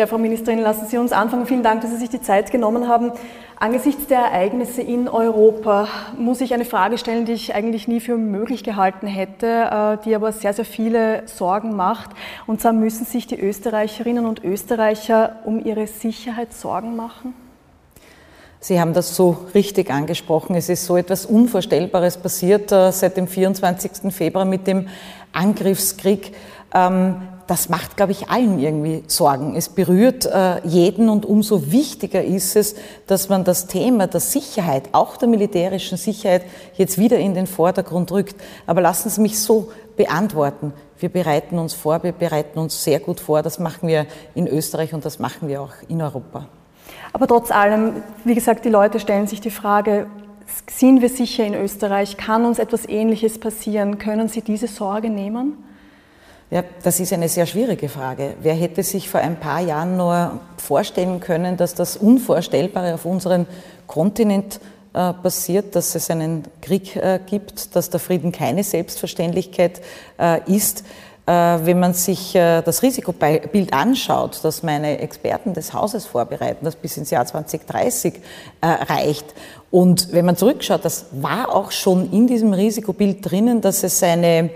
Ja, Frau Ministerin, lassen Sie uns anfangen. Vielen Dank, dass Sie sich die Zeit genommen haben. Angesichts der Ereignisse in Europa muss ich eine Frage stellen, die ich eigentlich nie für möglich gehalten hätte, äh, die aber sehr, sehr viele Sorgen macht. Und zwar müssen sich die Österreicherinnen und Österreicher um ihre Sicherheit Sorgen machen? Sie haben das so richtig angesprochen. Es ist so etwas Unvorstellbares passiert äh, seit dem 24. Februar mit dem Angriffskrieg. Das macht, glaube ich, allen irgendwie Sorgen. Es berührt äh, jeden und umso wichtiger ist es, dass man das Thema der Sicherheit, auch der militärischen Sicherheit, jetzt wieder in den Vordergrund rückt. Aber lassen Sie mich so beantworten. Wir bereiten uns vor, wir bereiten uns sehr gut vor. Das machen wir in Österreich und das machen wir auch in Europa. Aber trotz allem, wie gesagt, die Leute stellen sich die Frage, sind wir sicher in Österreich? Kann uns etwas Ähnliches passieren? Können Sie diese Sorge nehmen? Ja, das ist eine sehr schwierige Frage. Wer hätte sich vor ein paar Jahren nur vorstellen können, dass das Unvorstellbare auf unserem Kontinent äh, passiert, dass es einen Krieg äh, gibt, dass der Frieden keine Selbstverständlichkeit äh, ist? Wenn man sich das Risikobild anschaut, das meine Experten des Hauses vorbereiten, das bis ins Jahr 2030 äh, reicht. Und wenn man zurückschaut, das war auch schon in diesem Risikobild drinnen, dass es eine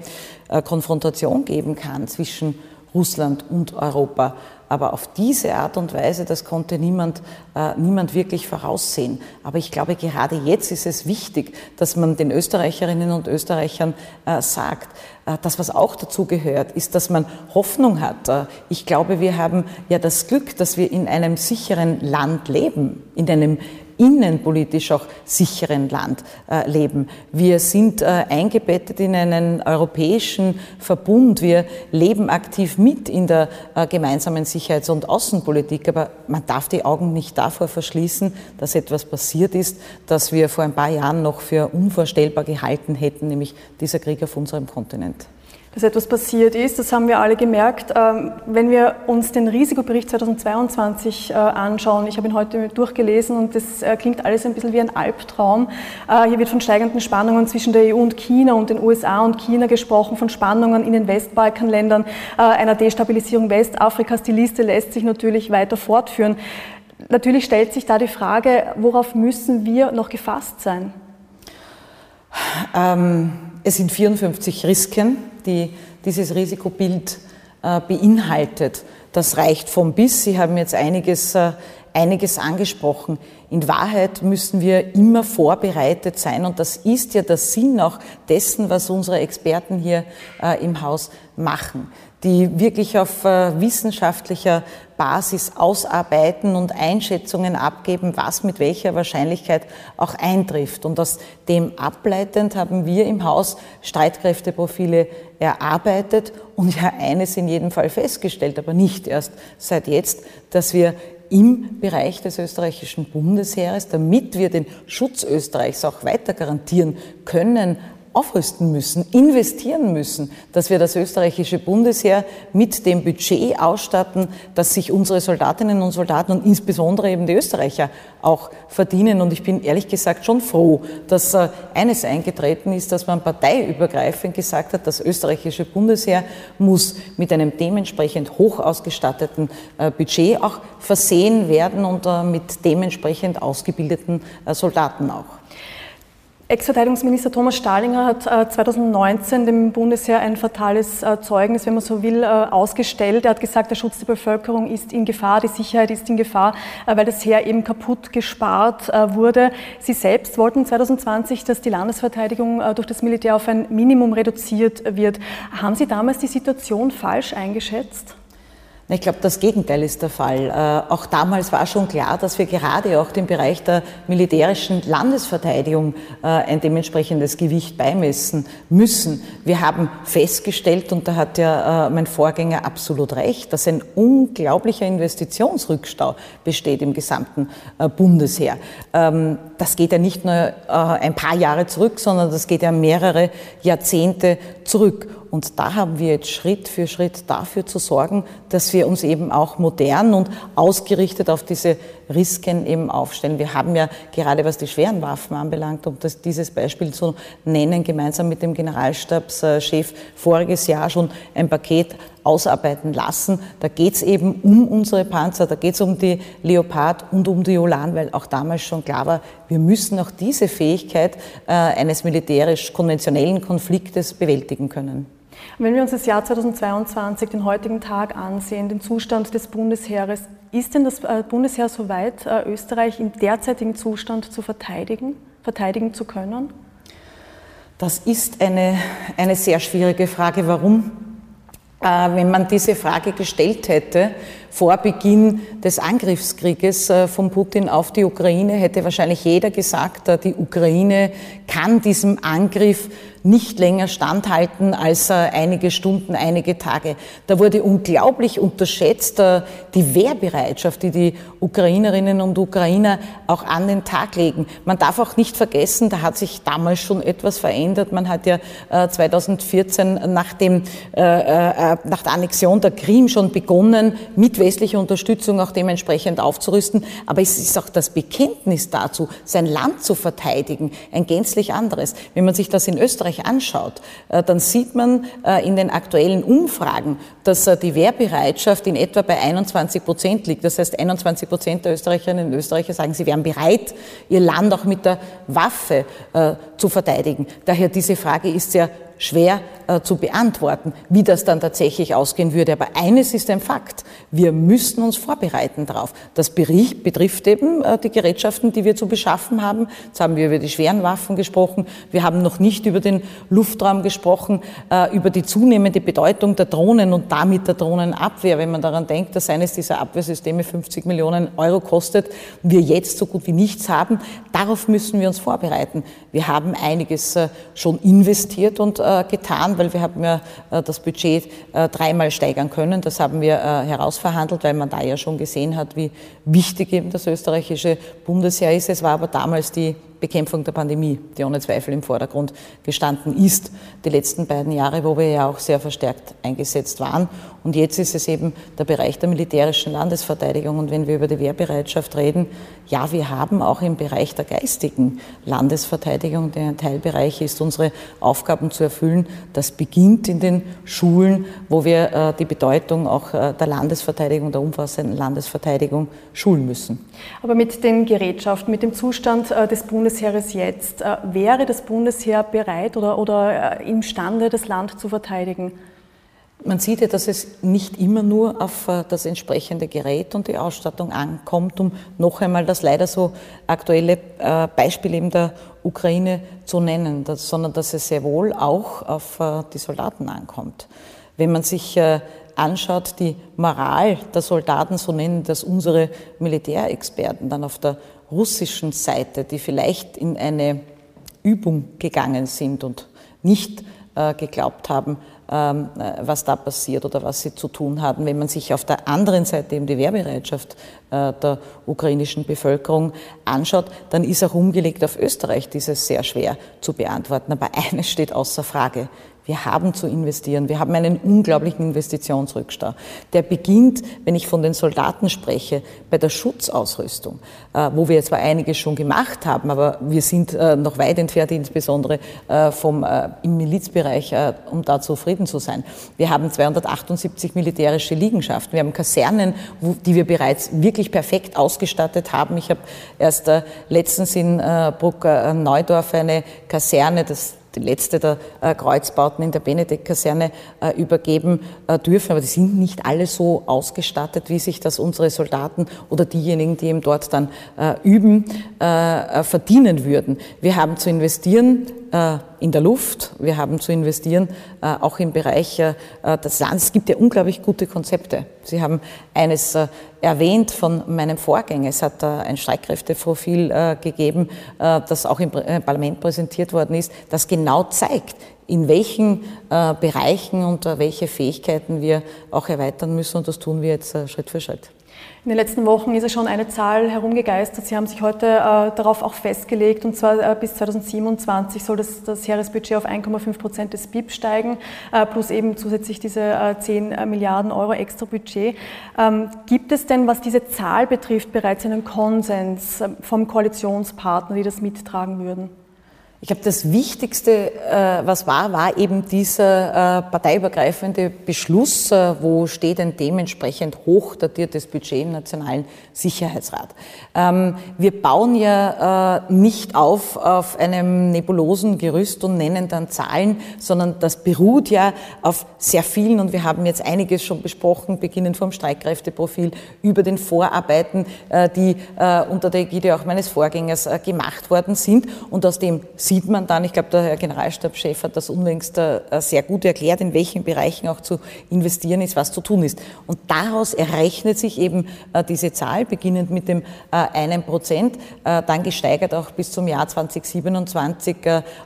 Konfrontation geben kann zwischen Russland und Europa. Aber auf diese Art und Weise, das konnte niemand, äh, niemand wirklich voraussehen. Aber ich glaube, gerade jetzt ist es wichtig, dass man den Österreicherinnen und Österreichern äh, sagt, äh, das, was auch dazu gehört, ist, dass man Hoffnung hat. Äh, ich glaube, wir haben ja das Glück, dass wir in einem sicheren Land leben, in einem innenpolitisch auch sicheren Land äh, leben. Wir sind äh, eingebettet in einen europäischen Verbund. Wir leben aktiv mit in der äh, gemeinsamen Sicherheits- und Außenpolitik. Aber man darf die Augen nicht davor verschließen, dass etwas passiert ist, das wir vor ein paar Jahren noch für unvorstellbar gehalten hätten, nämlich dieser Krieg auf unserem Kontinent dass etwas passiert ist. Das haben wir alle gemerkt. Ähm, wenn wir uns den Risikobericht 2022 äh, anschauen, ich habe ihn heute durchgelesen und das äh, klingt alles ein bisschen wie ein Albtraum. Äh, hier wird von steigenden Spannungen zwischen der EU und China und den USA und China gesprochen, von Spannungen in den Westbalkanländern, einer Destabilisierung Westafrikas. Die Liste lässt sich natürlich weiter fortführen. Natürlich stellt sich da die Frage, worauf müssen wir noch gefasst sein? Ähm, es sind 54 Risiken, die dieses Risikobild äh, beinhaltet. Das reicht vom bis. Sie haben jetzt einiges, äh, einiges angesprochen. In Wahrheit müssen wir immer vorbereitet sein und das ist ja der Sinn auch dessen, was unsere Experten hier äh, im Haus machen die wirklich auf wissenschaftlicher Basis ausarbeiten und Einschätzungen abgeben, was mit welcher Wahrscheinlichkeit auch eintrifft. Und aus dem ableitend haben wir im Haus Streitkräfteprofile erarbeitet und ja eines in jedem Fall festgestellt, aber nicht erst seit jetzt, dass wir im Bereich des österreichischen Bundesheeres, damit wir den Schutz Österreichs auch weiter garantieren können, aufrüsten müssen, investieren müssen, dass wir das österreichische Bundesheer mit dem Budget ausstatten, dass sich unsere Soldatinnen und Soldaten und insbesondere eben die Österreicher auch verdienen. Und ich bin ehrlich gesagt schon froh, dass äh, eines eingetreten ist, dass man parteiübergreifend gesagt hat, das österreichische Bundesheer muss mit einem dementsprechend hoch ausgestatteten äh, Budget auch versehen werden und äh, mit dementsprechend ausgebildeten Soldaten auch. Ex-Verteidigungsminister Thomas Stahlinger hat 2019 äh, dem Bundesheer ein fatales äh, Zeugnis, wenn man so will, äh, ausgestellt. Er hat gesagt, der Schutz der Bevölkerung ist in Gefahr, die Sicherheit ist in Gefahr, weil das Heer eben kaputt gespart wurde. Sie selbst wollten 2020, dass die Landesverteidigung durch das Militär auf ein Minimum reduziert wird. Haben Sie damals die Situation falsch eingeschätzt? Ich glaube, das Gegenteil ist der Fall. Äh, auch damals war schon klar, dass wir gerade auch dem Bereich der militärischen Landesverteidigung äh, ein dementsprechendes Gewicht beimessen müssen. Wir haben festgestellt, und da hat ja äh, mein Vorgänger absolut recht, dass ein unglaublicher Investitionsrückstau besteht im gesamten Bundesheer. Ähm, das geht ja nicht nur ein paar Jahre zurück, sondern das geht ja mehrere Jahrzehnte zurück. Und da haben wir jetzt Schritt für Schritt dafür zu sorgen, dass wir uns eben auch modern und ausgerichtet auf diese Risiken eben aufstellen. Wir haben ja gerade was die schweren Waffen anbelangt, um das, dieses Beispiel zu nennen, gemeinsam mit dem Generalstabschef voriges Jahr schon ein Paket ausarbeiten lassen. Da geht es eben um unsere Panzer, da geht es um die Leopard und um die Ulan, weil auch damals schon klar war, wir müssen auch diese Fähigkeit äh, eines militärisch konventionellen Konfliktes bewältigen können. Wenn wir uns das Jahr 2022, den heutigen Tag ansehen, den Zustand des Bundesheeres, ist denn das äh, Bundesheer soweit, äh, Österreich im derzeitigen Zustand zu verteidigen, verteidigen zu können? Das ist eine, eine sehr schwierige Frage. Warum? Äh, wenn man diese Frage gestellt hätte vor Beginn des Angriffskrieges von Putin auf die Ukraine, hätte wahrscheinlich jeder gesagt, die Ukraine kann diesem Angriff nicht länger standhalten als äh, einige Stunden, einige Tage. Da wurde unglaublich unterschätzt äh, die Wehrbereitschaft, die die Ukrainerinnen und Ukrainer auch an den Tag legen. Man darf auch nicht vergessen, da hat sich damals schon etwas verändert. Man hat ja 2014 äh, nach, dem, nach der Annexion der Krim schon begonnen, mit westlicher Unterstützung auch dementsprechend aufzurüsten. Aber es ist auch das Bekenntnis dazu, sein Land zu verteidigen, ein gänzlich anderes. Wenn man sich das in Österreich Österreich anschaut, äh, dann sieht man äh, in den aktuellen Umfragen, dass äh, die Wehrbereitschaft in etwa bei 21 Prozent liegt. Das heißt, 21 Prozent der Österreicherinnen und Österreicher sagen, sie wären bereit, ihr Land auch mit der Waffe zu verteidigen. Daher diese Frage ist sehr schwer äh, zu beantworten, wie das dann tatsächlich ausgehen würde. Aber eines ist ein Fakt. Wir müssten uns vorbereiten darauf. Das Bericht betrifft eben äh, die Gerätschaften, die wir zu beschaffen haben. Jetzt haben wir über die schweren Waffen gesprochen. Wir haben noch nicht über den Luftraum gesprochen, äh, über die zunehmende Bedeutung der Drohnen und damit der Drohnenabwehr. Wenn man daran denkt, dass eines dieser Abwehrsysteme 50 Millionen Euro kostet, wir jetzt so gut wie nichts haben, darauf müssen wir uns vorbereiten. Wir haben einiges schon investiert und äh, getan, weil wir haben ja äh, das Budget äh, dreimal steigern können. Das haben wir herausverhandelt, weil man da ja schon gesehen hat, wie wichtig eben das österreichische Bundesheer ist. Es war aber damals die Bekämpfung der Pandemie, die ohne Zweifel im Vordergrund gestanden ist, die letzten beiden Jahre, wo wir ja auch sehr verstärkt eingesetzt waren. Und jetzt ist es eben der Bereich der militärischen Landesverteidigung. Und wenn wir über die Wehrbereitschaft reden, ja, wir haben auch im Bereich der geistigen Landesverteidigung, der ein Teilbereich ist, unsere Aufgaben zu erfüllen. Das beginnt in den Schulen, wo wir äh, die Bedeutung auch äh, der Landesverteidigung, der umfassenden Landesverteidigung schulen müssen. Aber mit den Gerätschaften, mit dem Zustand äh, des Bundesheeres jetzt, wäre das Bundesheer bereit oder, oder imstande, das Land zu verteidigen? Man sieht ja, dass es nicht immer nur auf äh, das entsprechende Gerät und die Ausstattung ankommt, um noch einmal das leider so aktuelle äh, Beispiel eben der Ukraine zu nennen, sondern dass es sehr wohl auch auf äh, die Soldaten ankommt. Wenn man sich anschaut, die Moral der Soldaten, so nennen das unsere Militärexperten, dann auf der russischen Seite, die vielleicht in eine Übung gegangen sind und nicht geglaubt haben, ähm, äh, was da passiert oder was sie zu tun hatten. Wenn man sich auf der anderen Seite eben die Wehrbereitschaft äh, der ukrainischen Bevölkerung anschaut, dann ist auch umgelegt auf Österreich dieses sehr schwer zu beantworten. Aber eines steht außer Frage. Wir haben zu investieren. Wir haben einen unglaublichen Investitionsrückstau. Der beginnt, wenn ich von den Soldaten spreche, bei der Schutzausrüstung, äh, wo wir zwar einiges schon gemacht haben, aber wir sind äh, noch weit entfernt, insbesondere äh, vom, im Milizbereich, um da zufrieden zu sein. Wir haben 278 militärische Liegenschaften. Wir haben Kasernen, die wir bereits wirklich perfekt ausgestattet haben. Ich habe erst letztens in Bruck Neudorf eine Kaserne, das die letzte der äh, Kreuzbauten in der Benedikt-Kaserne äh, übergeben äh, dürfen. Aber die sind nicht alle so ausgestattet, wie sich das unsere Soldaten oder diejenigen, die eben dort dann üben, verdienen würden. Wir haben zu investieren in der Luft. Wir haben zu investieren, äh, auch im Bereich äh, des Landes. Es gibt ja unglaublich gute Konzepte. Sie haben eines äh, erwähnt von meinem Vorgänger. Es hat ein Streitkräfteprofil gegeben, das auch im Parlament präsentiert worden ist, das genau zeigt, in welchen Bereichen und welche Fähigkeiten wir auch erweitern müssen. Und das tun wir jetzt Schritt für Schritt. In den letzten Wochen ist ja schon eine Zahl herumgegeistert. Sie haben sich heute äh, darauf auch festgelegt, und zwar äh, bis 2027 soll das, das Heeresbudget auf 1,5 Prozent des BIP steigen, äh, plus eben zusätzlich diese äh, 10 äh, Milliarden Euro extra Budget. Ähm, gibt es denn, was diese Zahl betrifft, bereits einen Konsens äh, vom Koalitionspartner, die das mittragen würden? Ich glaube, das Wichtigste, äh, was war, war eben dieser äh, parteiübergreifende Beschluss, äh, wo steht ein dementsprechend hoch datiertes Budget im Nationalen Sicherheitsrat. Ähm, wir bauen ja nicht auf auf einem nebulosen Gerüst und nennen dann Zahlen, sondern das beruht ja auf sehr vielen und wir haben jetzt einiges schon besprochen, beginnend vom Streitkräfteprofil über den Vorarbeiten, die unter der Ägide auch meines Vorgängers gemacht worden sind und aus dem sieht man dann, ich glaube, der Herr Generalstabschef hat das unlängst äh, sehr gut erklärt, in welchen Bereichen auch zu investieren ist, was zu tun ist. Und daraus errechnet sich eben äh, diese Zahl, beginnend mit dem äh, einen Prozent, dann gesteigert auch bis zum Jahr 2027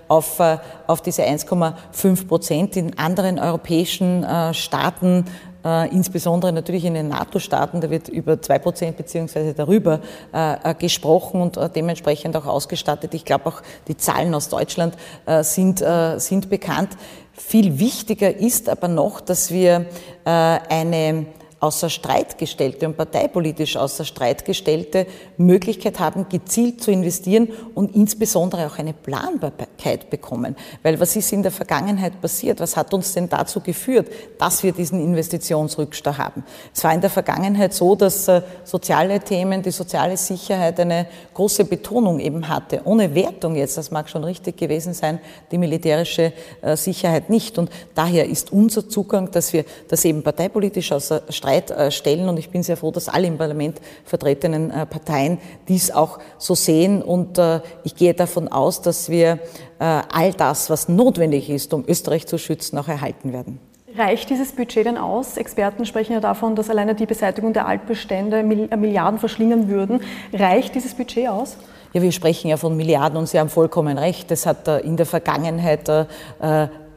auf, auf diese 1,5 Prozent. In anderen europäischen Staaten äh, insbesondere natürlich in den NATO-Staaten, da wird über zwei Prozent beziehungsweise darüber äh, gesprochen und äh, dementsprechend auch ausgestattet. Ich glaube auch die Zahlen aus Deutschland äh, sind, äh, sind bekannt. Viel wichtiger ist aber noch, dass wir äh, eine außer Streit gestellte und parteipolitisch außer Streit gestellte Möglichkeit haben, gezielt zu investieren und insbesondere auch eine Planbarkeit bekommen. Weil was ist in der Vergangenheit passiert? Was hat uns denn dazu geführt, dass wir diesen Investitionsrückstau haben? Es war in der Vergangenheit so, dass äh, soziale Themen, die soziale Sicherheit eine große Betonung eben hatte. Ohne Wertung jetzt, das mag schon richtig gewesen sein, die militärische äh, Sicherheit nicht. Und daher ist unser Zugang, dass wir das eben parteipolitisch außer Streit Streit äh, stellen. Und ich bin sehr froh, dass alle im Parlament vertretenen äh, Parteien dies auch so sehen. Und äh, ich gehe davon aus, dass wir all das, was notwendig ist, um Österreich zu schützen, auch erhalten werden. Reicht dieses Budget denn aus? Experten sprechen ja davon, dass alleine die Beseitigung der Altbestände Milliarden verschlingen würden. Reicht dieses Budget aus? Ja, wir sprechen ja von Milliarden und Sie haben vollkommen recht. Es hat in der Vergangenheit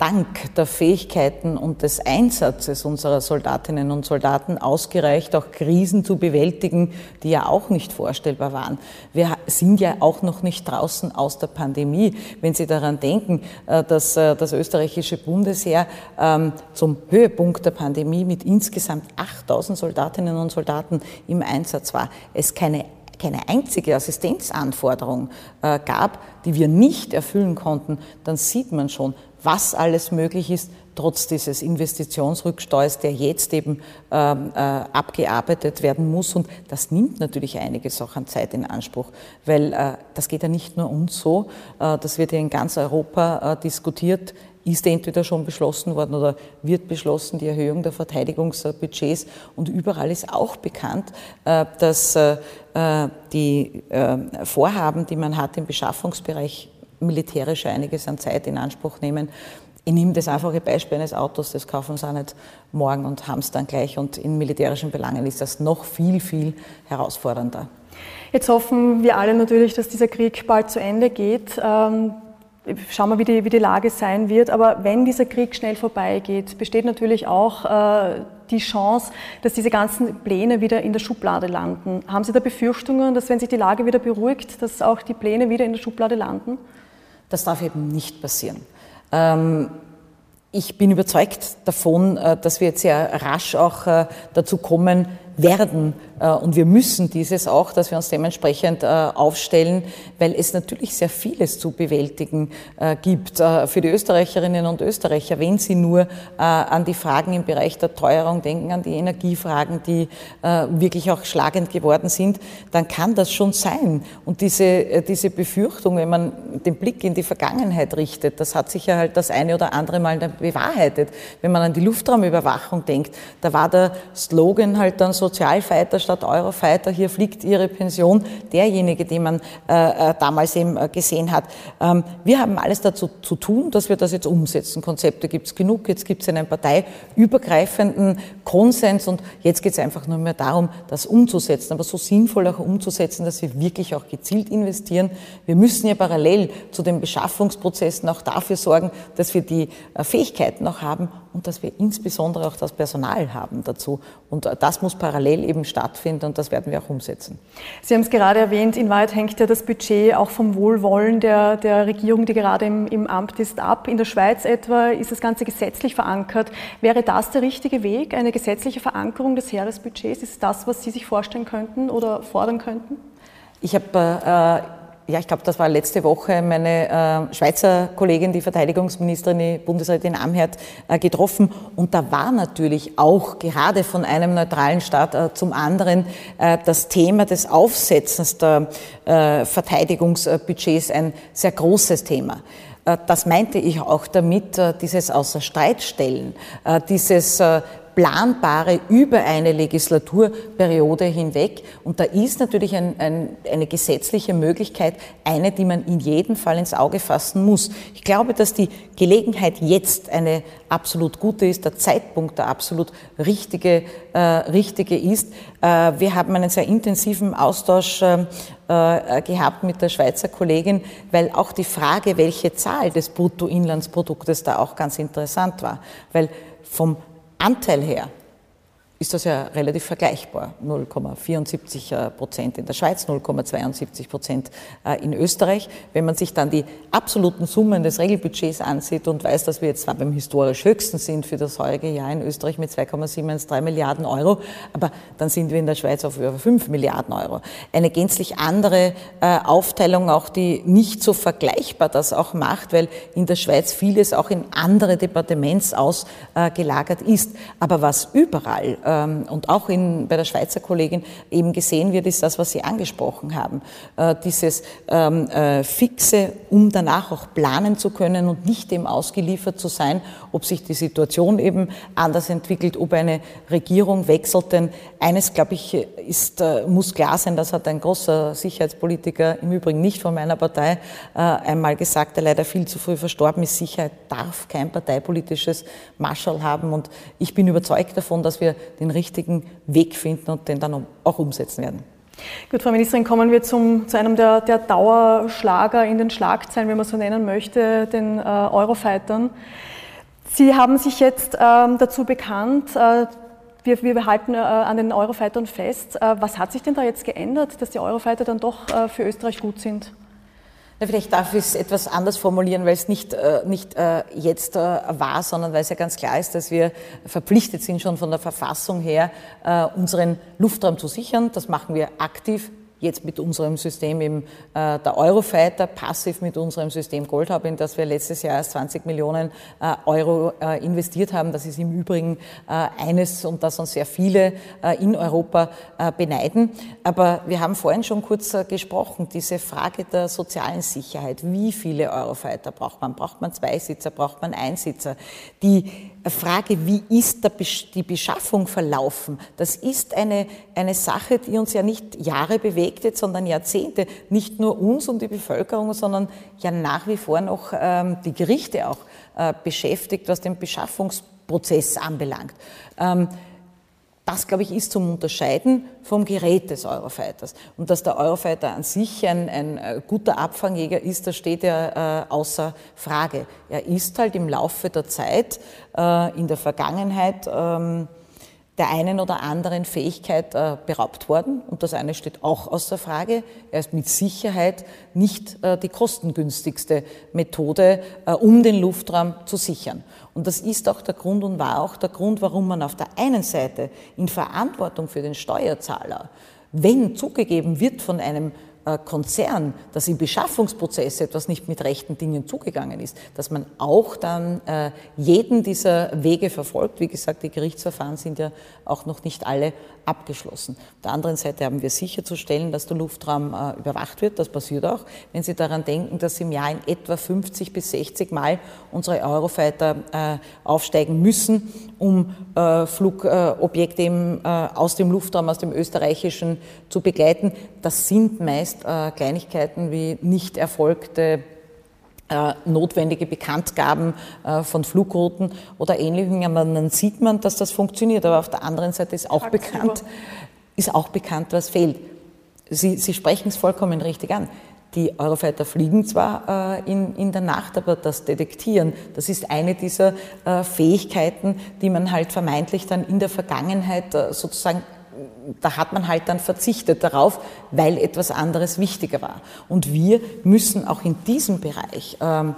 dank der Fähigkeiten und des Einsatzes unserer Soldatinnen und Soldaten ausgereicht, auch Krisen zu bewältigen, die ja auch nicht vorstellbar waren. Wir sind ja auch noch nicht draußen aus der Pandemie. Wenn Sie daran denken, äh, dass äh, das österreichische Bundesheer ähm, zum Höhepunkt der Pandemie mit insgesamt 8000 Soldatinnen und Soldaten im Einsatz war, es keine keine einzige Assistenzanforderung äh, gab, die wir nicht erfüllen konnten, dann sieht man schon, was alles möglich ist, trotz dieses Investitionsrückstaus, der jetzt eben ähm, äh, abgearbeitet werden muss. Und das nimmt natürlich einiges auch an Zeit in Anspruch, weil äh, das geht ja nicht nur uns so, äh, das wird ja in ganz Europa äh, diskutiert, ist entweder schon beschlossen worden oder wird beschlossen, die Erhöhung der Verteidigungsbudgets. Und überall ist auch bekannt, äh, dass äh, die Vorhaben, die man hat im Beschaffungsbereich, militärisch einiges an Zeit in Anspruch nehmen. Ich nehme das einfache Beispiel eines Autos, das kaufen sie auch nicht morgen und haben es dann gleich. Und in militärischen Belangen ist das noch viel, viel herausfordernder. Jetzt hoffen wir alle natürlich, dass dieser Krieg bald zu Ende geht. Ähm, schauen wir, wie die, wie die Lage sein wird. Aber wenn dieser Krieg schnell vorbeigeht, besteht natürlich auch äh, die Chance, dass diese ganzen Pläne wieder in der Schublade landen. Haben Sie da Befürchtungen, dass wenn sich die Lage wieder beruhigt, dass auch die Pläne wieder in der Schublade landen? Das darf eben nicht passieren. Ähm, ich bin überzeugt davon, äh, dass wir jetzt sehr rasch auch äh, dazu kommen werden, äh, und wir müssen dieses auch, dass wir uns dementsprechend aufstellen, weil es natürlich sehr vieles zu bewältigen gibt für die Österreicherinnen und Österreicher, wenn sie nur an die Fragen im Bereich der Teuerung denken, an die Energiefragen, die wirklich auch schlagend geworden sind, dann kann das schon sein. Und diese, diese Befürchtung, wenn man den Blick in die Vergangenheit richtet, das hat sich ja halt das eine oder andere Mal bewahrheitet. Wenn man an die Luftraumüberwachung denkt, da war der Slogan halt dann Sozialfighter statt Eurofighter, hier fliegt Ihre Pension, derjenige, den man äh, äh, damals eben äh, gesehen hat. Ähm, wir haben alles dazu zu tun, dass wir das jetzt umsetzen. Konzepte gibt es genug, jetzt gibt es einen parteiübergreifenden Konsens und jetzt geht es einfach nur mehr darum, das umzusetzen, aber so sinnvoll auch umzusetzen, dass wir wirklich auch gezielt investieren. Wir müssen ja parallel zu den Beschaffungsprozessen auch dafür sorgen, dass wir die äh, Fähigkeiten auch haben und dass wir insbesondere auch das Personal haben dazu. Und das muss parallel eben stattfinden und das werden wir auch umsetzen. Sie haben es gerade erwähnt, in Wahrheit hängt ja das Budget auch vom Wohlwollen der, der Regierung, die gerade im, im Amt ist, ab. In der Schweiz etwa ist das Ganze gesetzlich verankert. Wäre das der richtige Weg, eine gesetzliche Verankerung des Heeresbudgets? Ist das, was Sie sich vorstellen könnten oder fordern könnten? Ich habe äh, ja, ich glaube, das war letzte Woche meine äh, Schweizer Kollegin, die Verteidigungsministerin, die Bundesrätin Amherd, äh, getroffen. Und da war natürlich auch gerade von einem neutralen Staat äh, zum anderen äh, das Thema des Aufsetzens der äh, Verteidigungsbudgets ein sehr großes Thema. Äh, das meinte ich auch damit, dieses Außerstreitstellen, dieses planbare über eine Legislaturperiode hinweg. Und da ist natürlich ein, ein, eine gesetzliche Möglichkeit, eine, die man in jedem Fall ins Auge fassen muss. Ich glaube, dass die Gelegenheit jetzt eine absolut gute ist, der Zeitpunkt der absolut richtige, äh, richtige ist. Äh, wir haben einen sehr intensiven Austausch äh, äh gehabt mit der Schweizer Kollegin, weil auch die Frage, welche Zahl des Bruttoinlandsproduktes da auch ganz interessant war. Weil vom Anteil her ist das ja relativ vergleichbar. 0,74 äh, Prozent in der Schweiz, 0,72 Prozent äh, in Österreich. Wenn man sich dann die absoluten Summen des Regelbudgets ansieht und weiß, dass wir jetzt zwar beim historisch höchsten sind für das heurige Jahr in Österreich mit 2,73 Milliarden Euro, aber dann sind wir in der Schweiz auf über 5 Milliarden Euro. Eine gänzlich andere äh, Aufteilung, auch die nicht so vergleichbar das auch macht, weil in der Schweiz vieles auch in andere Departements ausgelagert ist. Aber was überall und auch in, bei der Schweizer Kollegin eben gesehen wird, ist das, was Sie angesprochen haben. Äh, dieses ähm, äh, Fixe, um danach auch planen zu können und nicht dem ausgeliefert zu sein, ob sich die Situation eben anders entwickelt, ob eine Regierung wechselt. Denn eines, glaube ich, ist, äh, muss klar sein, das hat ein großer Sicherheitspolitiker, im Übrigen nicht von meiner Partei, einmal gesagt, der leider viel zu früh verstorben ist. Sicherheit darf kein parteipolitisches Marschall haben. Und ich bin überzeugt davon, dass wir den richtigen Weg finden und den dann auch umsetzen werden. Gut, Frau Ministerin, kommen wir zum, zu einem der, der Dauerschlager in den Schlagzeilen, wenn man so nennen möchte, den äh, Eurofightern. Sie haben sich jetzt ähm, dazu bekannt, äh, wir, wir halten äh, an den Eurofightern fest. Äh, was hat sich denn da jetzt geändert, dass die Eurofighter dann doch für Österreich gut sind? Ja, vielleicht darf ich es etwas anders formulieren, weil es nicht, äh, nicht äh, jetzt äh, war, sondern weil es ja ganz klar ist, dass wir verpflichtet sind, schon von der Verfassung her, unseren Luftraum zu sichern. Das machen wir aktiv jetzt mit unserem System im, äh, der Eurofighter, passiv mit unserem System Goldhub, in das wir letztes Jahr erst 20 Millionen äh, Euro äh, investiert haben. Das ist im Übrigen äh, eines, und das uns sehr viele äh, in Europa äh, beneiden. Aber wir haben vorhin schon kurz gesprochen, diese Frage der sozialen Sicherheit. Wie viele Eurofighter braucht man? Braucht man zwei Sitzer? Braucht man Einsitzer? Die Frage, wie ist die Beschaffung verlaufen, das ist eine, eine Sache, die uns ja nicht Jahre bewegt sondern Jahrzehnte. Nicht nur uns und die Bevölkerung, sondern ja nach wie vor noch ähm, die Gerichte auch äh, beschäftigt, was den Beschaffungsprozess anbelangt. Ähm, das, glaube ich, ist zum Unterscheiden vom Gerät des Eurofighters. Und dass der Eurofighter an sich ein, ein äh, guter Abfangjäger ist, das steht ja äh, außer Frage. Er ist halt im Laufe der Zeit, äh, in der Vergangenheit, ähm, der einen oder anderen Fähigkeit äh, beraubt worden. Und das eine steht auch außer Frage. Er ist mit Sicherheit nicht äh, die kostengünstigste Methode, äh, um den Luftraum zu sichern. Und das ist auch der Grund und war auch der Grund, warum man auf der einen Seite in Verantwortung für den Steuerzahler, wenn zugegeben wird von einem äh, Konzern, dass im Beschaffungsprozess etwas nicht mit rechten Dingen zugegangen ist, dass man auch dann äh, jeden dieser Wege verfolgt. Wie gesagt, die Gerichtsverfahren sind ja auch noch nicht alle abgeschlossen. Auf der anderen Seite haben wir sicherzustellen, dass der Luftraum äh, überwacht wird. Das passiert auch. Wenn Sie daran denken, dass im Jahr in etwa 50 bis 60 Mal unsere Eurofighter äh, aufsteigen müssen, um äh, Flugobjekte eben, äh, aus dem Luftraum, aus dem österreichischen zu begleiten. Das sind meist äh, Kleinigkeiten wie nicht erfolgte notwendige Bekanntgaben äh, von Flugrouten oder ähnlichem. Aber dann sieht man, dass das funktioniert. Aber auf der anderen Seite ist auch bekannt, ist auch bekannt, was fehlt. Sie, Sie sprechen es vollkommen richtig an. Die Eurofighter fliegen zwar äh, in, in der Nacht, aber das Detektieren, das ist eine dieser äh, Fähigkeiten, die man halt vermeintlich dann in der Vergangenheit äh, sozusagen da hat man halt dann verzichtet darauf, weil etwas anderes wichtiger war. Und wir müssen auch in diesem Bereich ähm,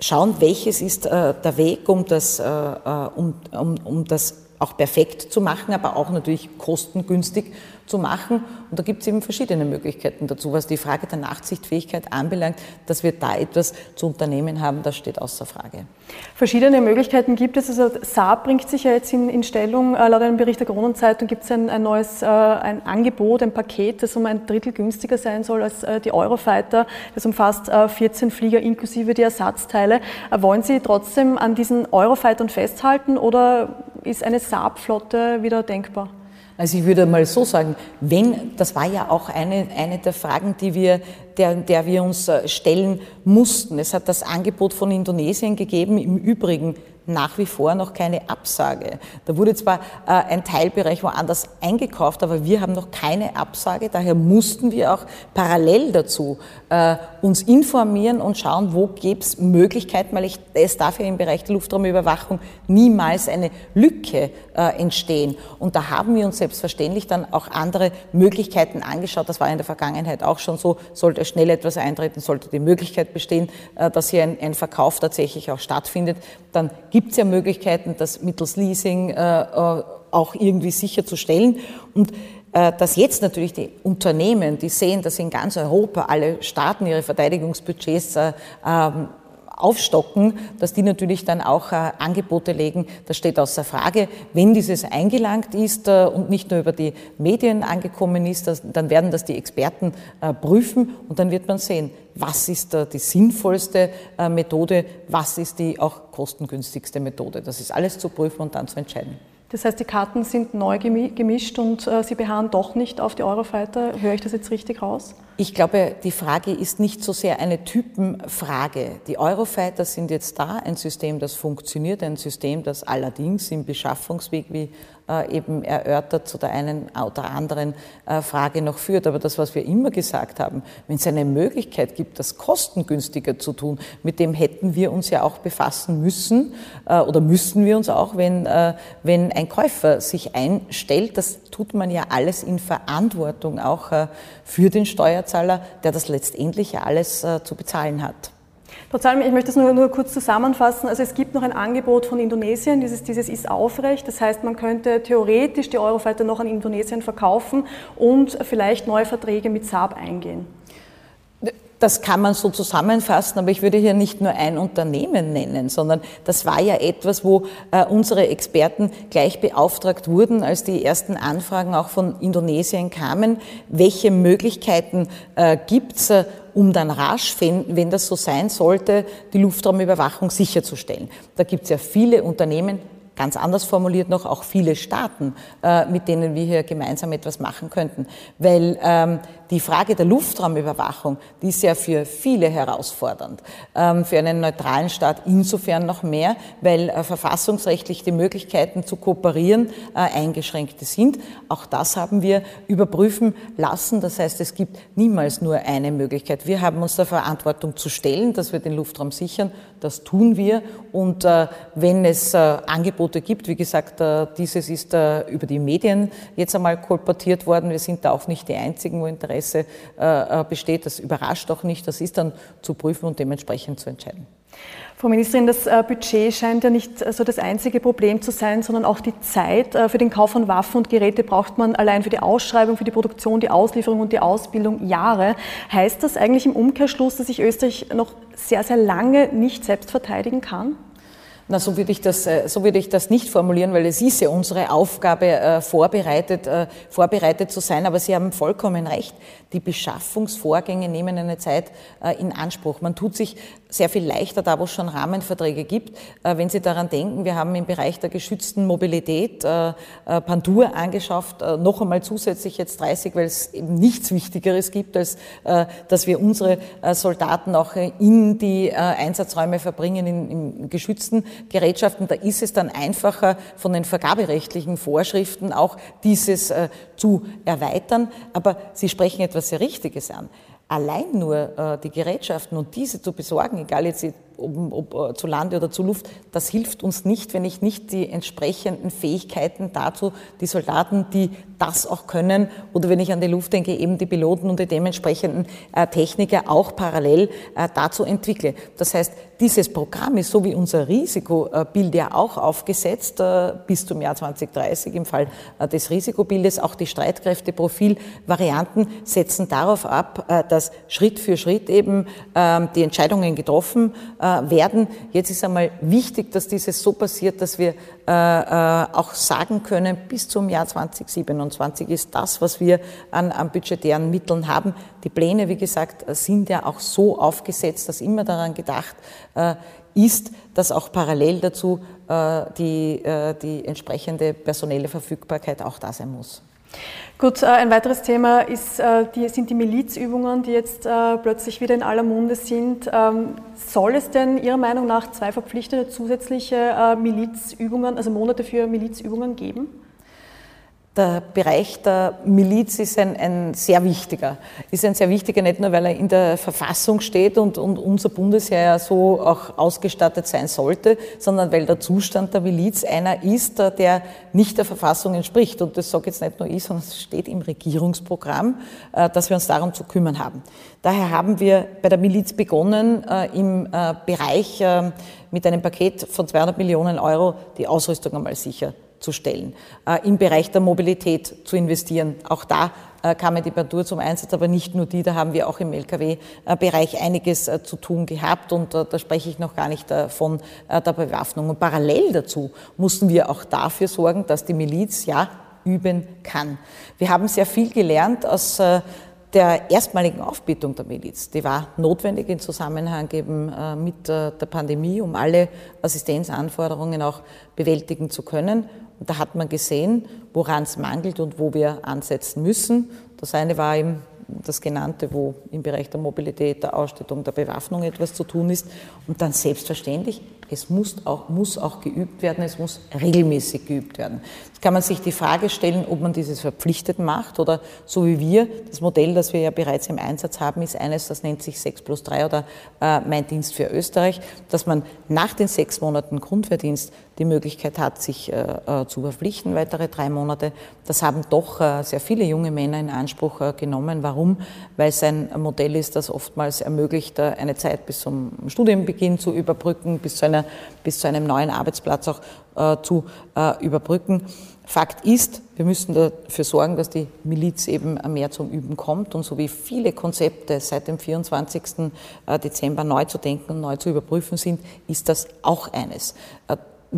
schauen, welches ist äh, der Weg, um das, äh, äh um, um, um das auch perfekt zu machen, aber auch natürlich kostengünstig zu machen. Und da gibt es eben verschiedene Möglichkeiten dazu. Was die Frage der Nachtsichtfähigkeit anbelangt, dass wir da etwas zu unternehmen haben, das steht außer Frage. Verschiedene Möglichkeiten gibt es. Also Saab bringt sich ja jetzt in, in Stellung. Äh, laut einem Bericht der Kronenzeitung gibt es ein, ein, neues äh, ein Angebot, ein Paket, das um ein Drittel günstiger sein soll als äh, die Eurofighter. Das umfasst äh, 14 Flieger inklusive die Ersatzteile. Wollen Sie trotzdem an diesen Eurofightern festhalten oder ist eine Saab-Flotte wieder denkbar? Also ich würde mal so sagen, wenn, das war ja auch eine, eine der Fragen, die wir, der, der wir uns äh, stellen mussten. Es hat das Angebot von Indonesien gegeben, im Übrigen nach wie vor noch keine Absage. Da wurde zwar äh, ein Teilbereich woanders eingekauft, aber wir haben noch keine Absage. Daher mussten wir auch parallel dazu äh, uns informieren und schauen, wo gäbe es Möglichkeiten, weil ich, es darf ja im Bereich der Luftraumüberwachung niemals eine Lücke äh, entstehen. Und da haben wir uns selbstverständlich dann auch andere Möglichkeiten angeschaut. Das war in der Vergangenheit auch schon so. Sollte schnell etwas eintreten, sollte die Möglichkeit bestehen, äh, dass hier ein, ein Verkauf tatsächlich auch stattfindet, dann gibt es ja Möglichkeiten, das mittels Leasing äh, äh, auch irgendwie sicherzustellen. Und dass jetzt natürlich die Unternehmen, die sehen, dass in ganz Europa alle Staaten ihre Verteidigungsbudgets äh, ähm, aufstocken, dass die natürlich dann auch äh, Angebote legen, das steht außer Frage. Wenn dieses eingelangt ist äh, und nicht nur über die Medien angekommen ist, dann werden das die Experten äh, prüfen und dann wird man sehen, was ist äh, die sinnvollste äh, Methode, was ist die auch kostengünstigste Methode. Das ist alles zu prüfen und dann zu entscheiden. Das heißt, die Karten sind neu gemischt und äh, Sie beharren doch nicht auf die Eurofighter. Höre ich das jetzt richtig raus? Ich glaube, die Frage ist nicht so sehr eine Typenfrage. Die Eurofighter sind jetzt da, ein System, das funktioniert, ein System, das allerdings im Beschaffungsweg, wie eben erörtert zu der einen oder anderen äh, Frage noch führt. Aber das, was wir immer gesagt haben, wenn es eine Möglichkeit gibt, das kostengünstiger zu tun, mit dem hätten wir uns ja auch befassen müssen äh, oder müssen wir uns auch, wenn, wenn ein Käufer sich einstellt. Das tut man ja alles in Verantwortung auch für den Steuerzahler, der das letztendlich ja alles zu bezahlen hat. Trotz allem, ich möchte es nur, nur kurz zusammenfassen. Also es gibt noch ein Angebot von Indonesien, dieses, dieses ist aufrecht. Das heißt, man könnte theoretisch die Eurofighter noch an Indonesien verkaufen und vielleicht neue Verträge mit Saab eingehen. Das kann man so zusammenfassen, aber ich würde hier nicht nur ein Unternehmen nennen, sondern das war ja etwas, wo äh, unsere Experten gleich beauftragt wurden, als die ersten Anfragen auch von Indonesien kamen. Welche Möglichkeiten äh, gibt es, äh, um dann rasch, wenn, wenn das so sein sollte, die Luftraumüberwachung sicherzustellen? Da gibt es ja viele Unternehmen, ganz anders formuliert noch auch viele Staaten, äh, mit denen wir hier gemeinsam etwas machen könnten. Weil ähm, die Frage der Luftraumüberwachung, die ist ja für viele herausfordernd. Ähm, für einen neutralen Staat insofern noch mehr, weil äh, verfassungsrechtlich die Möglichkeiten zu kooperieren äh, eingeschränkt sind. Auch das haben wir überprüfen lassen. Das heißt, es gibt niemals nur eine Möglichkeit. Wir haben uns der Verantwortung zu stellen, dass wir den Luftraum sichern. Das tun wir. Und äh, wenn es äh, Angebote gibt, wie gesagt, äh, dieses ist äh, über die Medien jetzt einmal kolportiert worden. Wir sind da auch nicht die Einzigen, wo Interesse äh, besteht. Das überrascht auch nicht. Das ist dann zu prüfen und dementsprechend zu entscheiden. Frau Ministerin, das Budget scheint ja nicht so das einzige Problem zu sein, sondern auch die Zeit. Für den Kauf von Waffen und Geräte braucht man allein für die Ausschreibung, für die Produktion, die Auslieferung und die Ausbildung Jahre. Heißt das eigentlich im Umkehrschluss, dass sich Österreich noch sehr, sehr lange nicht selbst verteidigen kann? Na, so würde ich das, äh, so würde ich das nicht formulieren, weil es ist ja unsere Aufgabe, äh, vorbereitet, äh, vorbereitet zu sein. Aber Sie haben vollkommen recht. Die Beschaffungsvorgänge nehmen eine Zeit in Anspruch. Man tut sich sehr viel leichter da, wo es schon Rahmenverträge gibt. Wenn Sie daran denken, wir haben im Bereich der geschützten Mobilität Pandur angeschafft, noch einmal zusätzlich jetzt 30, weil es eben nichts Wichtigeres gibt, als dass wir unsere Soldaten auch in die Einsatzräume verbringen, in, geschützten Gerätschaften, da ist es dann einfacher, von den vergaberechtlichen Vorschriften auch dieses äh, zu erweitern. Aber Sie sprechen etwas sehr Richtiges an. Allein nur äh, die Gerätschaften und diese zu besorgen, egal jetzt ob, ob, zu Lande oder zu Luft, das hilft uns nicht, wenn ich nicht die entsprechenden Fähigkeiten dazu, die Soldaten, die das auch können, oder wenn ich an die Luft denke, eben die Piloten und die dementsprechenden äh, Techniker auch parallel äh, dazu entwickle. Das heißt, dieses Programm ist so wie unser Risikobild ja auch aufgesetzt äh, bis zum Jahr 2030 im Fall äh, des Risikobildes. Auch die Streitkräfteprofilvarianten setzen darauf ab, äh, dass Schritt für Schritt eben ähm, die Entscheidungen getroffen werden. Jetzt ist einmal wichtig, dass dieses so passiert, dass wir auch sagen können, bis zum Jahr 2027 ist das, was wir an, an budgetären Mitteln haben. Die Pläne, wie gesagt, sind ja auch so aufgesetzt, dass immer daran gedacht ist, dass auch parallel dazu die, die entsprechende personelle Verfügbarkeit auch da sein muss. Gut, äh, ein weiteres Thema ist, äh, die, sind die Milizübungen, die jetzt äh, plötzlich wieder in aller Munde sind. Ähm, soll es denn Ihrer Meinung nach zwei verpflichtende zusätzliche Milizübungen, also Monate für Milizübungen geben? Der Bereich der Miliz ist ein, ein, sehr wichtiger. Ist ein sehr wichtiger, nicht nur, weil er in der Verfassung steht und, und unser Bundesheer ja so auch ausgestattet sein sollte, sondern weil der Zustand der Miliz einer ist, der nicht der Verfassung entspricht. Und das sage jetzt nicht nur ich, sondern es steht im Regierungsprogramm, äh, dass wir uns darum zu kümmern haben. Daher haben wir bei der Miliz begonnen, äh, im äh, Bereich mit einem Paket von 200 Millionen Euro die Ausrüstung einmal sicher zu stellen, äh, im Bereich der Mobilität zu investieren. Auch da äh, kam die Bandur zum Einsatz, aber nicht nur die, da haben wir auch im Lkw-Bereich einiges äh, zu tun gehabt und da spreche ich noch gar nicht von der Bewaffnung. Und parallel dazu mussten wir auch dafür sorgen, dass die Miliz ja üben kann. Wir haben sehr viel gelernt aus der erstmaligen Aufbietung der Miliz. Die war notwendig im Zusammenhang eben mit der Pandemie, um alle Assistenzanforderungen auch bewältigen zu können. Und da hat man gesehen, woran es mangelt und wo wir ansetzen müssen. Das eine war eben das genannte, wo im Bereich der Mobilität, der Ausstattung, der Bewaffnung etwas zu tun ist. Und dann selbstverständlich, es muss auch, muss auch geübt werden, es muss regelmäßig geübt werden. Jetzt kann man sich die Frage stellen, ob man dieses verpflichtet macht oder so wie wir, das Modell, das wir ja bereits im Einsatz haben, ist eines, das nennt sich 6 plus 3 oder äh, Mein Dienst für Österreich, dass man nach den sechs Monaten Grundwehrdienst die Möglichkeit hat, sich äh, äh, zu verpflichten, weitere drei Monate. Das haben doch äh, sehr viele junge Männer in Anspruch äh, genommen. Warum? Weil es ein Modell ist, das oftmals ermöglicht, äh, eine Zeit bis zum Studienbeginn zu überbrücken, bis zu, einer, bis zu einem neuen Arbeitsplatz auch äh, zu überbrücken. Fakt ist, wir müssen dafür sorgen, dass die Miliz eben mehr zum Üben kommt und so wie viele Konzepte seit dem 24. Dezember neu zu denken und neu zu überprüfen sind, ist das auch eines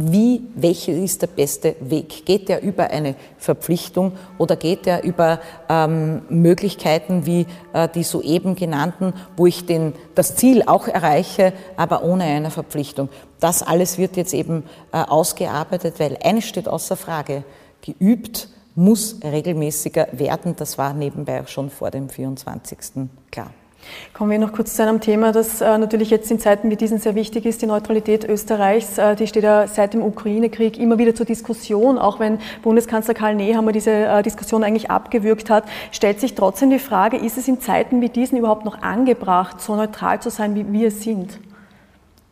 wie, welche ist der beste Weg? Geht der über eine Verpflichtung oder geht der über ähm, Möglichkeiten wie äh, die soeben genannten, wo ich den, das Ziel auch erreiche, aber ohne eine Verpflichtung? Das alles wird jetzt eben äh, ausgearbeitet, weil eines steht außer Frage, geübt muss regelmäßiger werden. Das war nebenbei auch schon vor dem 24. klar. Kommen wir noch kurz zu einem Thema, das äh, natürlich jetzt in Zeiten wie diesen sehr wichtig ist, die Neutralität Österreichs. Äh, die steht ja seit dem Ukraine-Krieg immer wieder zur Diskussion, auch wenn Bundeskanzler Karl Nehammer diese äh, Diskussion eigentlich abgewürgt hat, stellt sich trotzdem die Frage, ist es in Zeiten wie diesen überhaupt noch angebracht, so neutral zu sein, wie wir sind?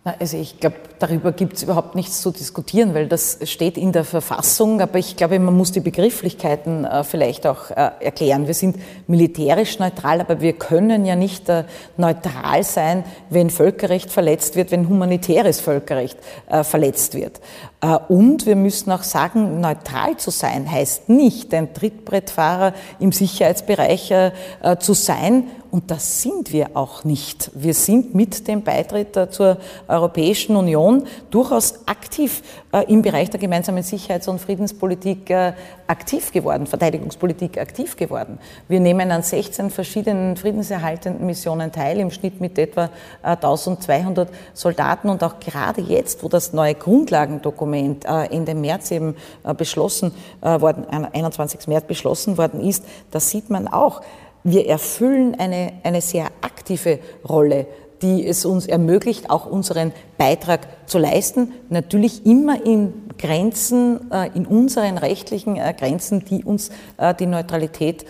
Also ich glaube, darüber gibt es überhaupt nichts zu diskutieren, weil das steht in der Verfassung. Aber ich glaube, man muss die Begrifflichkeiten äh, vielleicht auch äh, erklären. Wir sind militärisch neutral, aber wir können ja nicht äh, neutral sein, wenn Völkerrecht verletzt wird, wenn humanitäres Völkerrecht äh, verletzt wird. Äh, und wir müssen auch sagen, neutral zu sein heißt nicht, ein Trittbrettfahrer im Sicherheitsbereich äh, zu sein und das sind wir auch nicht. Wir sind mit dem Beitritt äh, zur Europäischen Union durchaus aktiv äh, im Bereich der gemeinsamen Sicherheits- und Friedenspolitik äh, aktiv geworden, Verteidigungspolitik aktiv geworden. Wir nehmen an 16 verschiedenen friedenserhaltenden Missionen teil, im Schnitt mit etwa 1200 Soldaten. Und auch gerade jetzt, wo das neue Grundlagendokument Ende März eben beschlossen worden, 21. März beschlossen worden ist, da sieht man auch, wir erfüllen eine, eine sehr aktive Rolle, die es uns ermöglicht, auch unseren Beitrag zu leisten. Natürlich immer in Grenzen, äh, in unseren rechtlichen äh, Grenzen, die uns äh, die Neutralität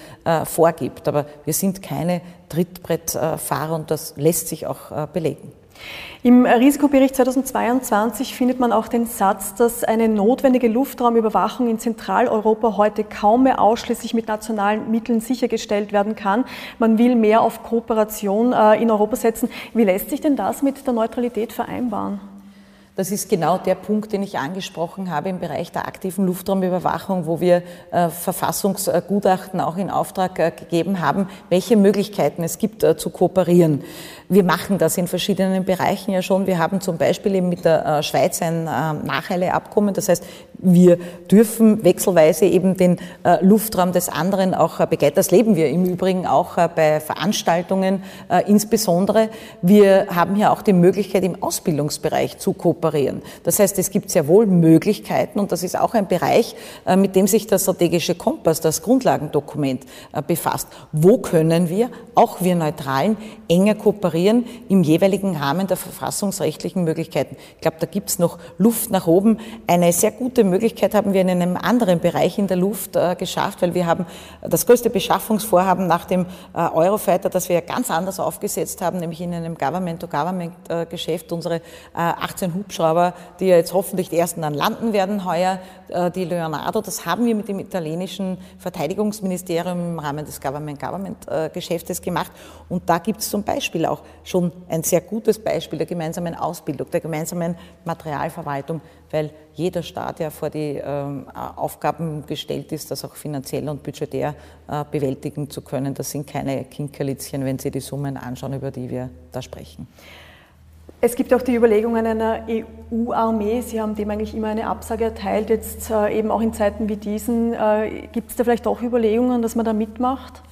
vorgibt. Aber wir sind keine Trittbrettfahrer und das lässt sich auch belegen. Im Risikobericht 2022 findet man auch den Satz, dass eine notwendige Luftraumüberwachung in Zentraleuropa heute kaum mehr ausschließlich mit nationalen Mitteln sichergestellt werden kann. Man will mehr auf Kooperation äh, in Europa setzen. Wie lässt sich denn das mit der Neutralität vereinbaren? Das ist genau der Punkt, den ich angesprochen habe im Bereich der aktiven Luftraumüberwachung, wo wir äh, Verfassungsgutachten auch in Auftrag äh, gegeben haben, welche Möglichkeiten es gibt äh, zu kooperieren. Wir machen das in verschiedenen Bereichen ja schon. Wir haben zum Beispiel eben mit der äh, Schweiz ein äh, Nacheileabkommen. Das heißt, wir dürfen wechselweise eben den äh, Luftraum des anderen auch begleiten. Das leben wir im Übrigen auch bei Veranstaltungen insbesondere. Wir haben hier auch die Möglichkeit, im Ausbildungsbereich zu kooperieren. Das heißt, es gibt sehr wohl Möglichkeiten und das ist auch ein Bereich, mit dem sich der strategische Kompass, das Grundlagendokument befasst. Wo können wir, auch wir Neutralen, enger kooperieren? Kooperieren im jeweiligen Rahmen der verfassungsrechtlichen Möglichkeiten. Ich glaube, da gibt es noch Luft nach oben. Eine sehr gute Möglichkeit haben wir in einem anderen Bereich in der Luft äh, geschafft, weil wir haben das größte Beschaffungsvorhaben nach dem äh, Eurofighter, das wir ganz anders aufgesetzt haben, nämlich in einem Government-to-Government-Geschäft. Unsere äh, 18 Hubschrauber, die ja jetzt hoffentlich die ersten dann landen werden heuer, äh, die Leonardo, das haben wir mit dem italienischen Verteidigungsministerium im Rahmen des Government-Government-Geschäftes gemacht. Und da gibt es zum Beispiel auch schon ein sehr gutes Beispiel der gemeinsamen Ausbildung, der gemeinsamen Materialverwaltung, weil jeder Staat ja vor die ähm, Aufgaben gestellt ist, das auch finanziell und budgetär äh, bewältigen zu können. Das sind keine Kinkerlitzchen, wenn Sie die Summen anschauen, über die wir da sprechen. Es gibt auch die Überlegungen einer EU-Armee. Sie haben dem eigentlich immer eine Absage erteilt. Jetzt äh, eben auch in Zeiten wie diesen. Äh, gibt es da vielleicht auch Überlegungen, dass man da mitmacht?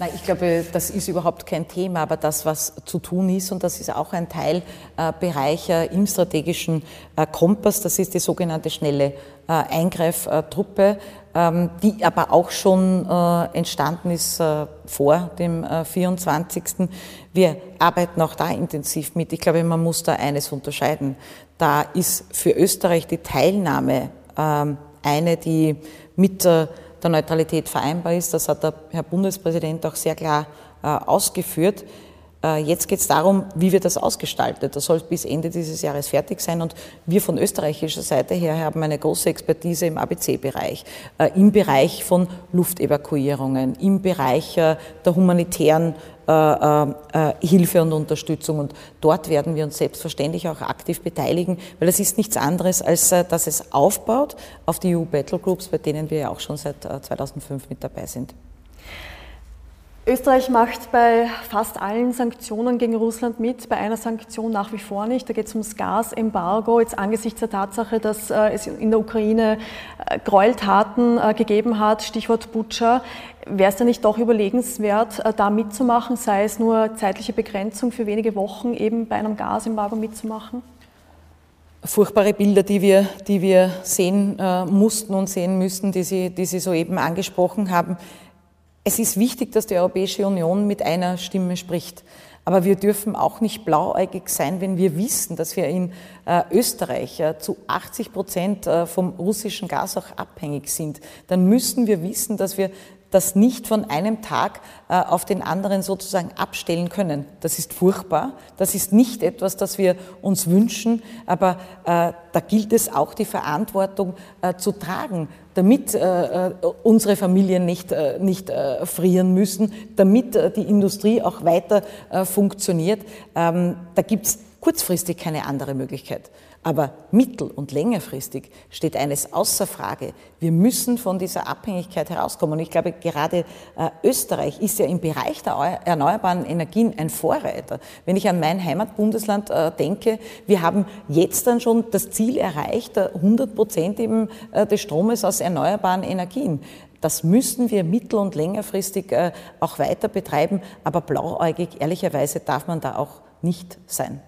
Nein, ich glaube, das ist überhaupt kein Thema, aber das, was zu tun ist, und das ist auch ein Teilbereich äh, im strategischen äh, Kompass, das ist die sogenannte schnelle äh, Eingreiftruppe, ähm, die aber auch schon entstanden ist vor dem 24. Wir arbeiten auch da intensiv mit. Ich glaube, man muss da eines unterscheiden. Da ist für Österreich die Teilnahme ähm, eine, die mit der Neutralität vereinbar ist. Das hat der Herr Bundespräsident auch sehr klar äh, ausgeführt. Äh, jetzt geht es darum, wie wird das ausgestaltet. Das soll bis Ende dieses Jahres fertig sein. Und wir von österreichischer Seite her haben eine große Expertise im ABC-Bereich, äh, im Bereich von Luftevakuierungen, im Bereich äh, der humanitären Hilfe und Unterstützung. Und dort werden wir uns selbstverständlich auch aktiv beteiligen, weil es ist nichts anderes, als dass es aufbaut auf die EU Battle Groups, bei denen wir ja auch schon seit 2005 mit dabei sind. Österreich macht bei fast allen Sanktionen gegen Russland mit, bei einer Sanktion nach wie vor nicht. Da geht es ums Gasembargo. Jetzt angesichts der Tatsache, dass äh, es in der Ukraine äh, Gräueltaten äh, gegeben hat, Stichwort Butcher, wäre es da nicht doch überlegenswert, da mitzumachen, sei es nur zeitliche Begrenzung für wenige Wochen, eben bei einem Gasembargo mitzumachen? Furchtbare Bilder, die wir, die wir sehen äh, mussten und sehen müssen, die Sie, die Sie soeben angesprochen haben es ist wichtig, dass die Europäische Union mit einer Stimme spricht. Aber wir dürfen auch nicht blauäugig sein, wenn wir wissen, dass wir in äh, Österreich äh, zu 80 Prozent äh, vom russischen Gas auch abhängig sind. Dann müssen wir wissen, dass wir das nicht von einem Tag äh, auf den anderen sozusagen abstellen können. Das ist furchtbar. Das ist nicht etwas, das wir uns wünschen. Aber äh, da gilt es auch, die Verantwortung äh, zu tragen, damit unsere Familien nicht, nicht frieren müssen, damit die Industrie auch weiter funktioniert. Ähm, da gibt es kurzfristig keine andere Möglichkeit. Aber mittel- und längerfristig steht eines außer Frage. Wir müssen von dieser Abhängigkeit herauskommen. Und ich glaube, gerade äh, Österreich ist ja im Bereich der erneuerbaren Energien ein Vorreiter. Wenn ich an mein Heimatbundesland äh, denke, wir haben jetzt dann schon das Ziel erreicht, 100 Prozent eben äh, des Stromes aus erneuerbaren Energien. Das müssen wir mittel- und längerfristig auch weiter betreiben. Aber blauäugig, ehrlicherweise, darf man da auch nicht sein.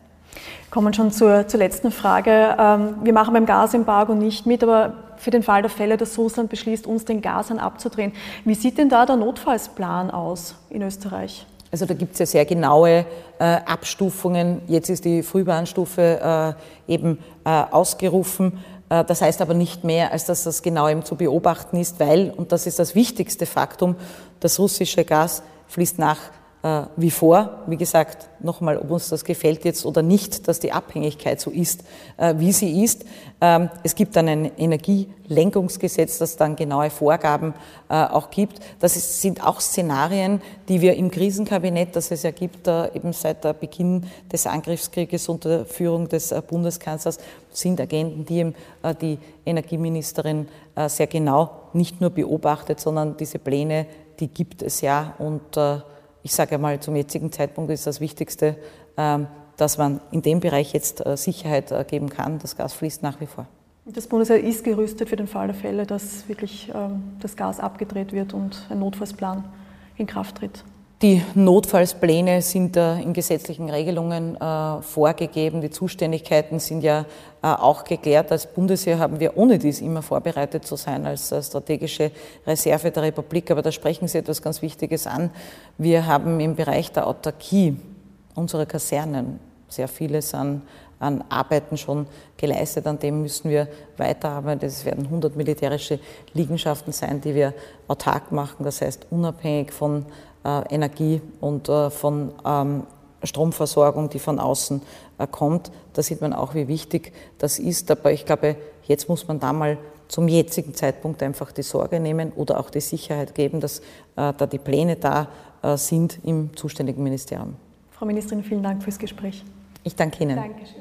Kommen schon zur, zur letzten Frage. Ähm, wir machen beim Gasembargo nicht mit, aber für den Fall der Fälle, dass Russland beschließt, uns den Gas abzudrehen, wie sieht denn da der Notfallsplan aus in Österreich? Also da gibt es ja sehr genaue äh, Abstufungen. Jetzt ist die Frühwarnstufe äh, eben äh, ausgerufen. Äh, das heißt aber nicht mehr, als dass das genau eben zu beobachten ist, weil, und das ist das wichtigste Faktum, das russische Gas fließt nach wie vor. Wie gesagt, nochmal, ob uns das gefällt jetzt oder nicht, dass die Abhängigkeit so ist, äh, wie sie ist. Ähm, es gibt dann ein Energielenkungsgesetz, das dann genaue Vorgaben äh, auch gibt. Das sind auch Szenarien, die wir im Krisenkabinett, das es ja gibt, eben seit Beginn des Angriffskrieges unter Führung des Bundeskanzlers, sind Agenten, die eben die Energieministerin sehr genau nicht nur beobachtet, sondern diese Pläne, die gibt es ja und ich sage einmal, zum jetzigen Zeitpunkt ist das Wichtigste, ähm, dass man in dem Bereich jetzt äh, Sicherheit äh, geben kann. Das Gas fließt nach wie vor. Das Bundesheer ist gerüstet für den Fall der Fälle, dass wirklich ähm, das Gas abgedreht wird und ein Notfallsplan in Kraft tritt. Die Notfallspläne sind in gesetzlichen Regelungen äh, vorgegeben. Die Zuständigkeiten sind ja äh, auch geklärt. Als Bundesheer haben wir ohne dies immer vorbereitet zu sein als äh, strategische Reserve der Republik. Aber da sprechen Sie etwas ganz Wichtiges an. Wir haben im Bereich der Autarkie unsere Kasernen sehr vieles an, an Arbeiten schon geleistet. An dem müssen wir weiterarbeiten. Es werden 100 militärische Liegenschaften sein, die wir autark machen. Das heißt, unabhängig von Energie und äh, von ähm, Stromversorgung, die von außen äh, kommt. Da sieht man auch, wie wichtig das ist. Aber ich glaube, jetzt muss man da mal zum jetzigen Zeitpunkt einfach die Sorge nehmen oder auch die Sicherheit geben, dass da die Pläne da sind im zuständigen Ministerium. Frau Ministerin, vielen Dank fürs Gespräch. Ich danke Ihnen. Dankeschön.